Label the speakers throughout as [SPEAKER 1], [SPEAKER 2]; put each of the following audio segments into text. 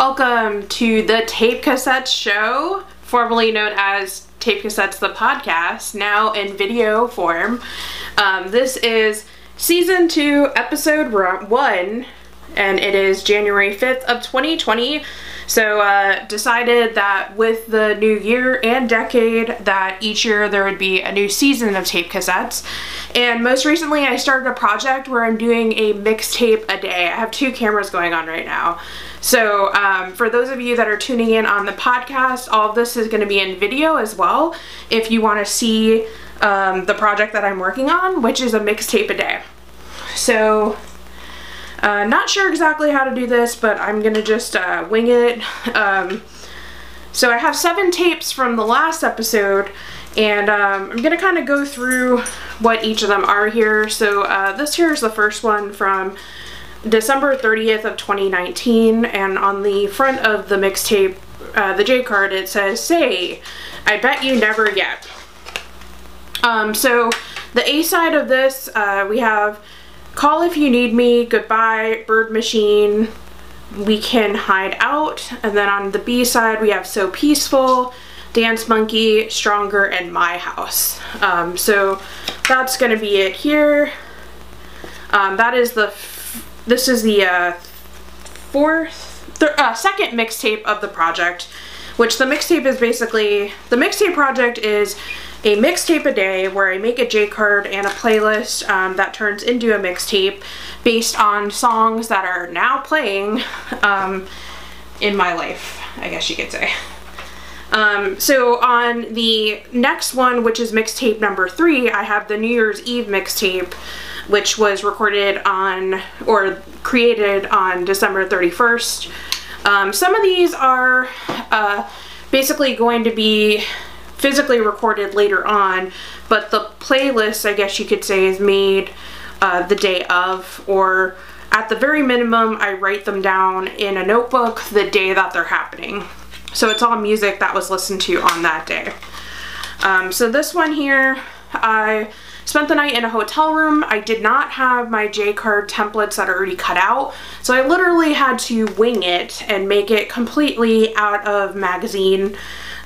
[SPEAKER 1] Welcome to the Tape Cassettes Show, formerly known as Tape Cassettes the Podcast, now in video form. Um, this is season two, episode one, and it is January 5th of 2020. So uh, decided that with the new year and decade that each year there would be a new season of tape cassettes. And most recently I started a project where I'm doing a mixtape a day. I have two cameras going on right now. So um, for those of you that are tuning in on the podcast, all of this is going to be in video as well if you want to see um, the project that I'm working on, which is a mixtape a day. So uh, not sure exactly how to do this, but I'm gonna just uh, wing it. Um, so I have seven tapes from the last episode, and um, I'm gonna kind of go through what each of them are here. So uh, this here is the first one from December 30th of 2019, and on the front of the mixtape, uh, the J card, it says, say, I bet you never yet. Um, so the A side of this, uh, we have Call If You Need Me, Goodbye, Bird Machine, We Can Hide Out, and then on the B side we have So Peaceful, Dance Monkey, Stronger, and My House. Um, so that's to be it here. Um, that is the, this is the uh, fourth, th uh, second mixtape of the project, which the mixtape is basically, the mixtape project is a mixtape a day where I make a J card and a playlist um, that turns into a mixtape based on songs that are now playing um, in my life, I guess you could say. Um, so on the next one, which is mixtape number three, I have the New Year's Eve mixtape, which was recorded on, or created on December 31st. Um, some of these are uh, basically going to be physically recorded later on, but the playlist, I guess you could say, is made uh, the day of, or at the very minimum, I write them down in a notebook the day that they're happening. So it's all music that was listened to on that day. Um, so this one here, I spent the night in a hotel room. I did not have my J-card templates that are already cut out. So I literally had to wing it and make it completely out of magazine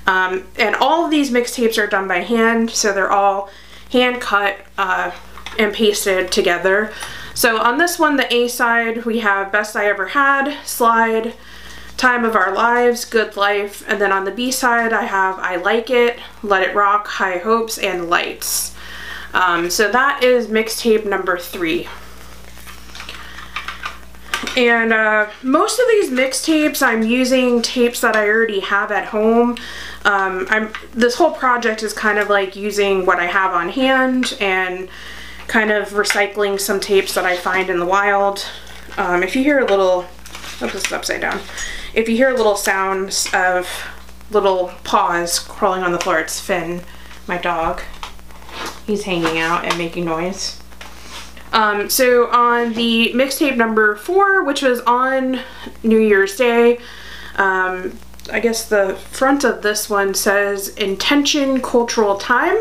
[SPEAKER 1] um, and all of these mixtapes are done by hand, so they're all hand cut uh, and pasted together. So on this one, the A side, we have Best I Ever Had, Slide, Time of Our Lives, Good Life, and then on the B side, I have I Like It, Let It Rock, High Hopes, and Lights. Um, so that is mixtape number three. And uh, most of these mixtapes, I'm using tapes that I already have at home. Um, I'm This whole project is kind of like using what I have on hand and kind of recycling some tapes that I find in the wild. Um, if you hear a little, oh, this is upside down. If you hear a little sounds of little paws crawling on the floor, it's Finn, my dog. He's hanging out and making noise. Um, so on the mixtape number four, which was on New Year's Day, um, I guess the front of this one says Intention Cultural Time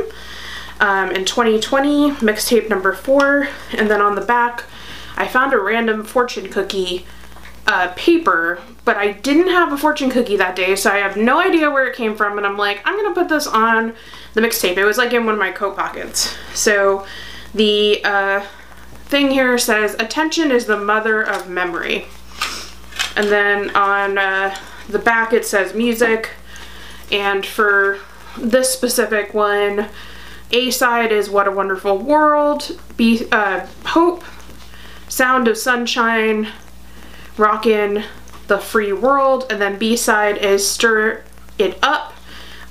[SPEAKER 1] um, in 2020, mixtape number four. And then on the back, I found a random fortune cookie uh, paper, but I didn't have a fortune cookie that day, so I have no idea where it came from. And I'm like, I'm gonna put this on the mixtape. It was like in one of my coat pockets. So the uh, thing here says, attention is the mother of memory. And then on uh, the back it says music. And for this specific one, A side is What a Wonderful World, B, uh, Hope, Sound of Sunshine, Rockin' the Free World, and then B side is Stir It Up,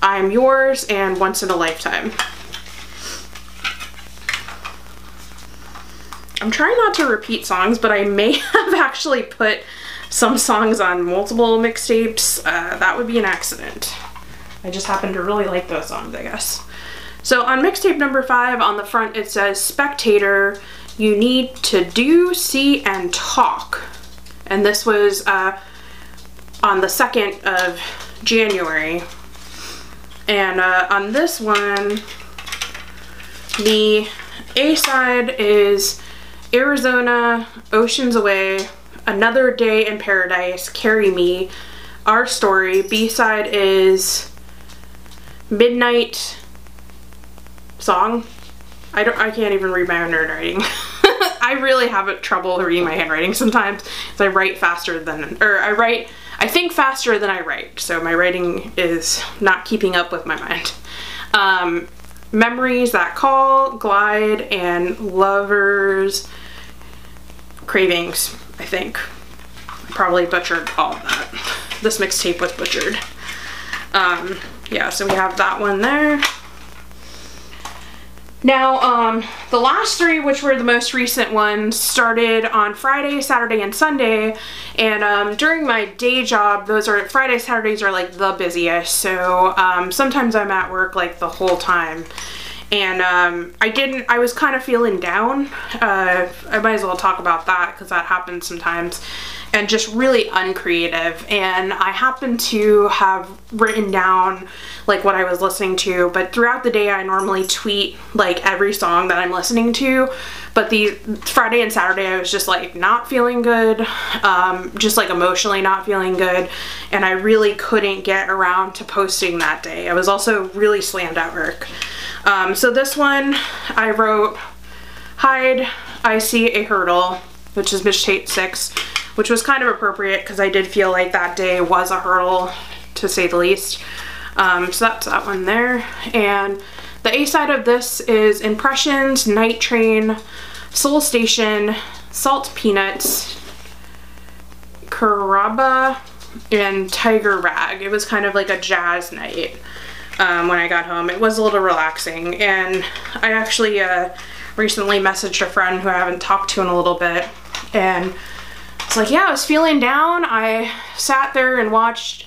[SPEAKER 1] I'm Yours, and Once in a Lifetime. I'm trying not to repeat songs, but I may have actually put some songs on multiple mixtapes. Uh, that would be an accident. I just happen to really like those songs, I guess. So on mixtape number five, on the front it says, Spectator, you need to do, see, and talk. And this was uh, on the 2nd of January. And uh, on this one, the A side is Arizona, Oceans Away, Another Day in Paradise, Carry Me, Our Story. B-side is Midnight Song. I don't I can't even read my own handwriting. I really have trouble reading my handwriting sometimes because I write faster than or I write I think faster than I write. So my writing is not keeping up with my mind. Um, Memories That Call, Glide, and Lovers Cravings, I think. Probably butchered all of that. This mixtape was butchered. Um, yeah, so we have that one there. Now, um, the last three, which were the most recent ones, started on Friday, Saturday, and Sunday. And um, during my day job, those are Friday, Saturdays are like the busiest. So um, sometimes I'm at work like the whole time. And um, I didn't, I was kind of feeling down. Uh, I might as well talk about that because that happens sometimes and just really uncreative. And I happen to have written down like what I was listening to, but throughout the day I normally tweet like every song that I'm listening to. But the Friday and Saturday I was just like not feeling good, um, just like emotionally not feeling good, and I really couldn't get around to posting that day. I was also really slammed at work. Um, so this one I wrote, hide, I see a hurdle, which is Mixtape 6 which was kind of appropriate because I did feel like that day was a hurdle to say the least. Um, so that's that one there. And the A side of this is Impressions, Night Train, Soul Station, Salt Peanuts, Caravan, and Tiger Rag. It was kind of like a jazz night um, when I got home. It was a little relaxing and I actually uh, recently messaged a friend who I haven't talked to in a little bit and it's like, yeah, I was feeling down. I sat there and watched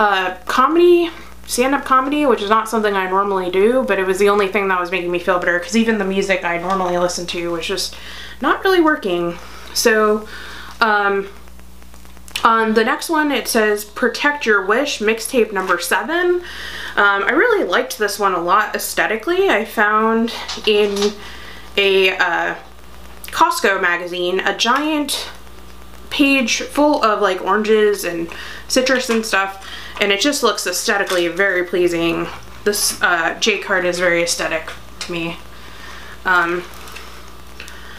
[SPEAKER 1] uh, comedy, stand-up comedy, which is not something I normally do, but it was the only thing that was making me feel better because even the music I normally listen to was just not really working. So, um, on the next one, it says Protect Your Wish, mixtape number seven. Um, I really liked this one a lot aesthetically. I found in a uh, Costco magazine a giant page full of like oranges and citrus and stuff and it just looks aesthetically very pleasing. This uh, J card is very aesthetic to me. Um,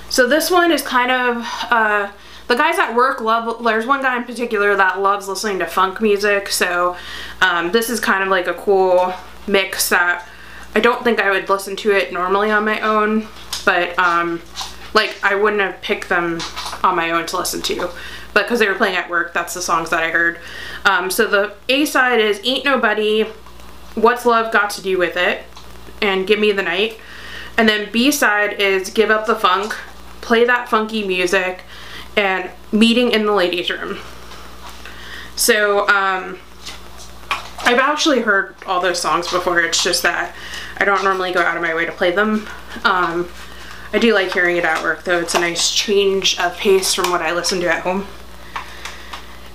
[SPEAKER 1] so this one is kind of, uh, the guys at work love, there's one guy in particular that loves listening to funk music, so um, this is kind of like a cool mix that I don't think I would listen to it normally on my own, but um, like I wouldn't have picked them on my own to listen to. But because they were playing at work that's the songs that I heard. Um, so the A side is Ain't Nobody What's Love Got to Do With It and Give Me the Night. And then B side is Give Up the Funk play that funky music and Meeting in the Ladies Room. So um, I've actually heard all those songs before. It's just that I don't normally go out of my way to play them. Um, I do like hearing it at work though. It's a nice change of pace from what I listen to at home.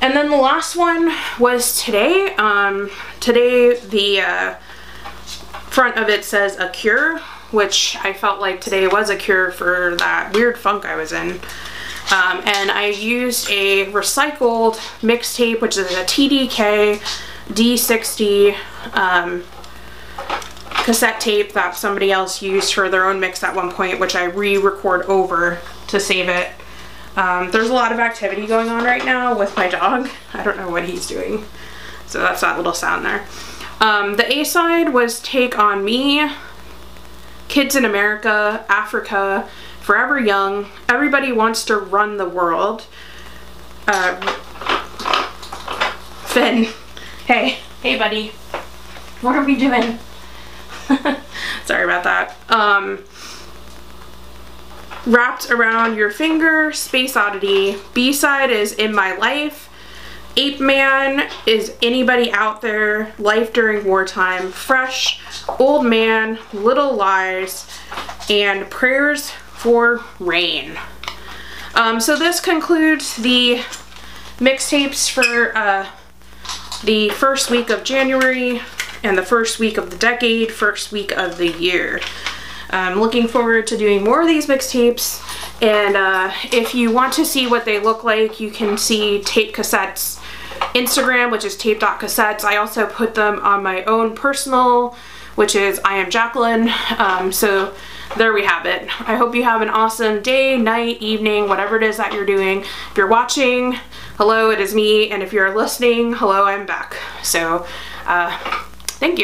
[SPEAKER 1] And then the last one was today. Um, today the uh, front of it says a cure, which I felt like today was a cure for that weird funk I was in. Um, and I used a recycled mixtape, which is a TDK D60 um, cassette tape that somebody else used for their own mix at one point, which I re-record over to save it. Um, there's a lot of activity going on right now with my dog. I don't know what he's doing. So that's that little sound there. Um, the A-side was Take On Me, Kids in America, Africa, Forever Young, Everybody Wants to Rule the World. Uh, Finn, hey, hey buddy, what are we doing? Sorry about that. Um, Wrapped Around Your Finger, Space Oddity. B-side is In My Life. Ape Man is Anybody Out There, Life During Wartime, Fresh, Old Man, Little Lies, and Prayers for Rain. Um, so this concludes the mixtapes for uh, the first week of January and the first week of the decade, first week of the year. I'm looking forward to doing more of these mixtapes and uh, if you want to see what they look like you can see tape cassettes Instagram, which is tape.cassettes. I also put them on my own personal, which is I am Jacqueline. Um, so there we have it. I hope you have an awesome day, night, evening, whatever it is that you're doing. If you're watching, hello, it is me. And if you're listening, hello, I'm back. So uh, thank you.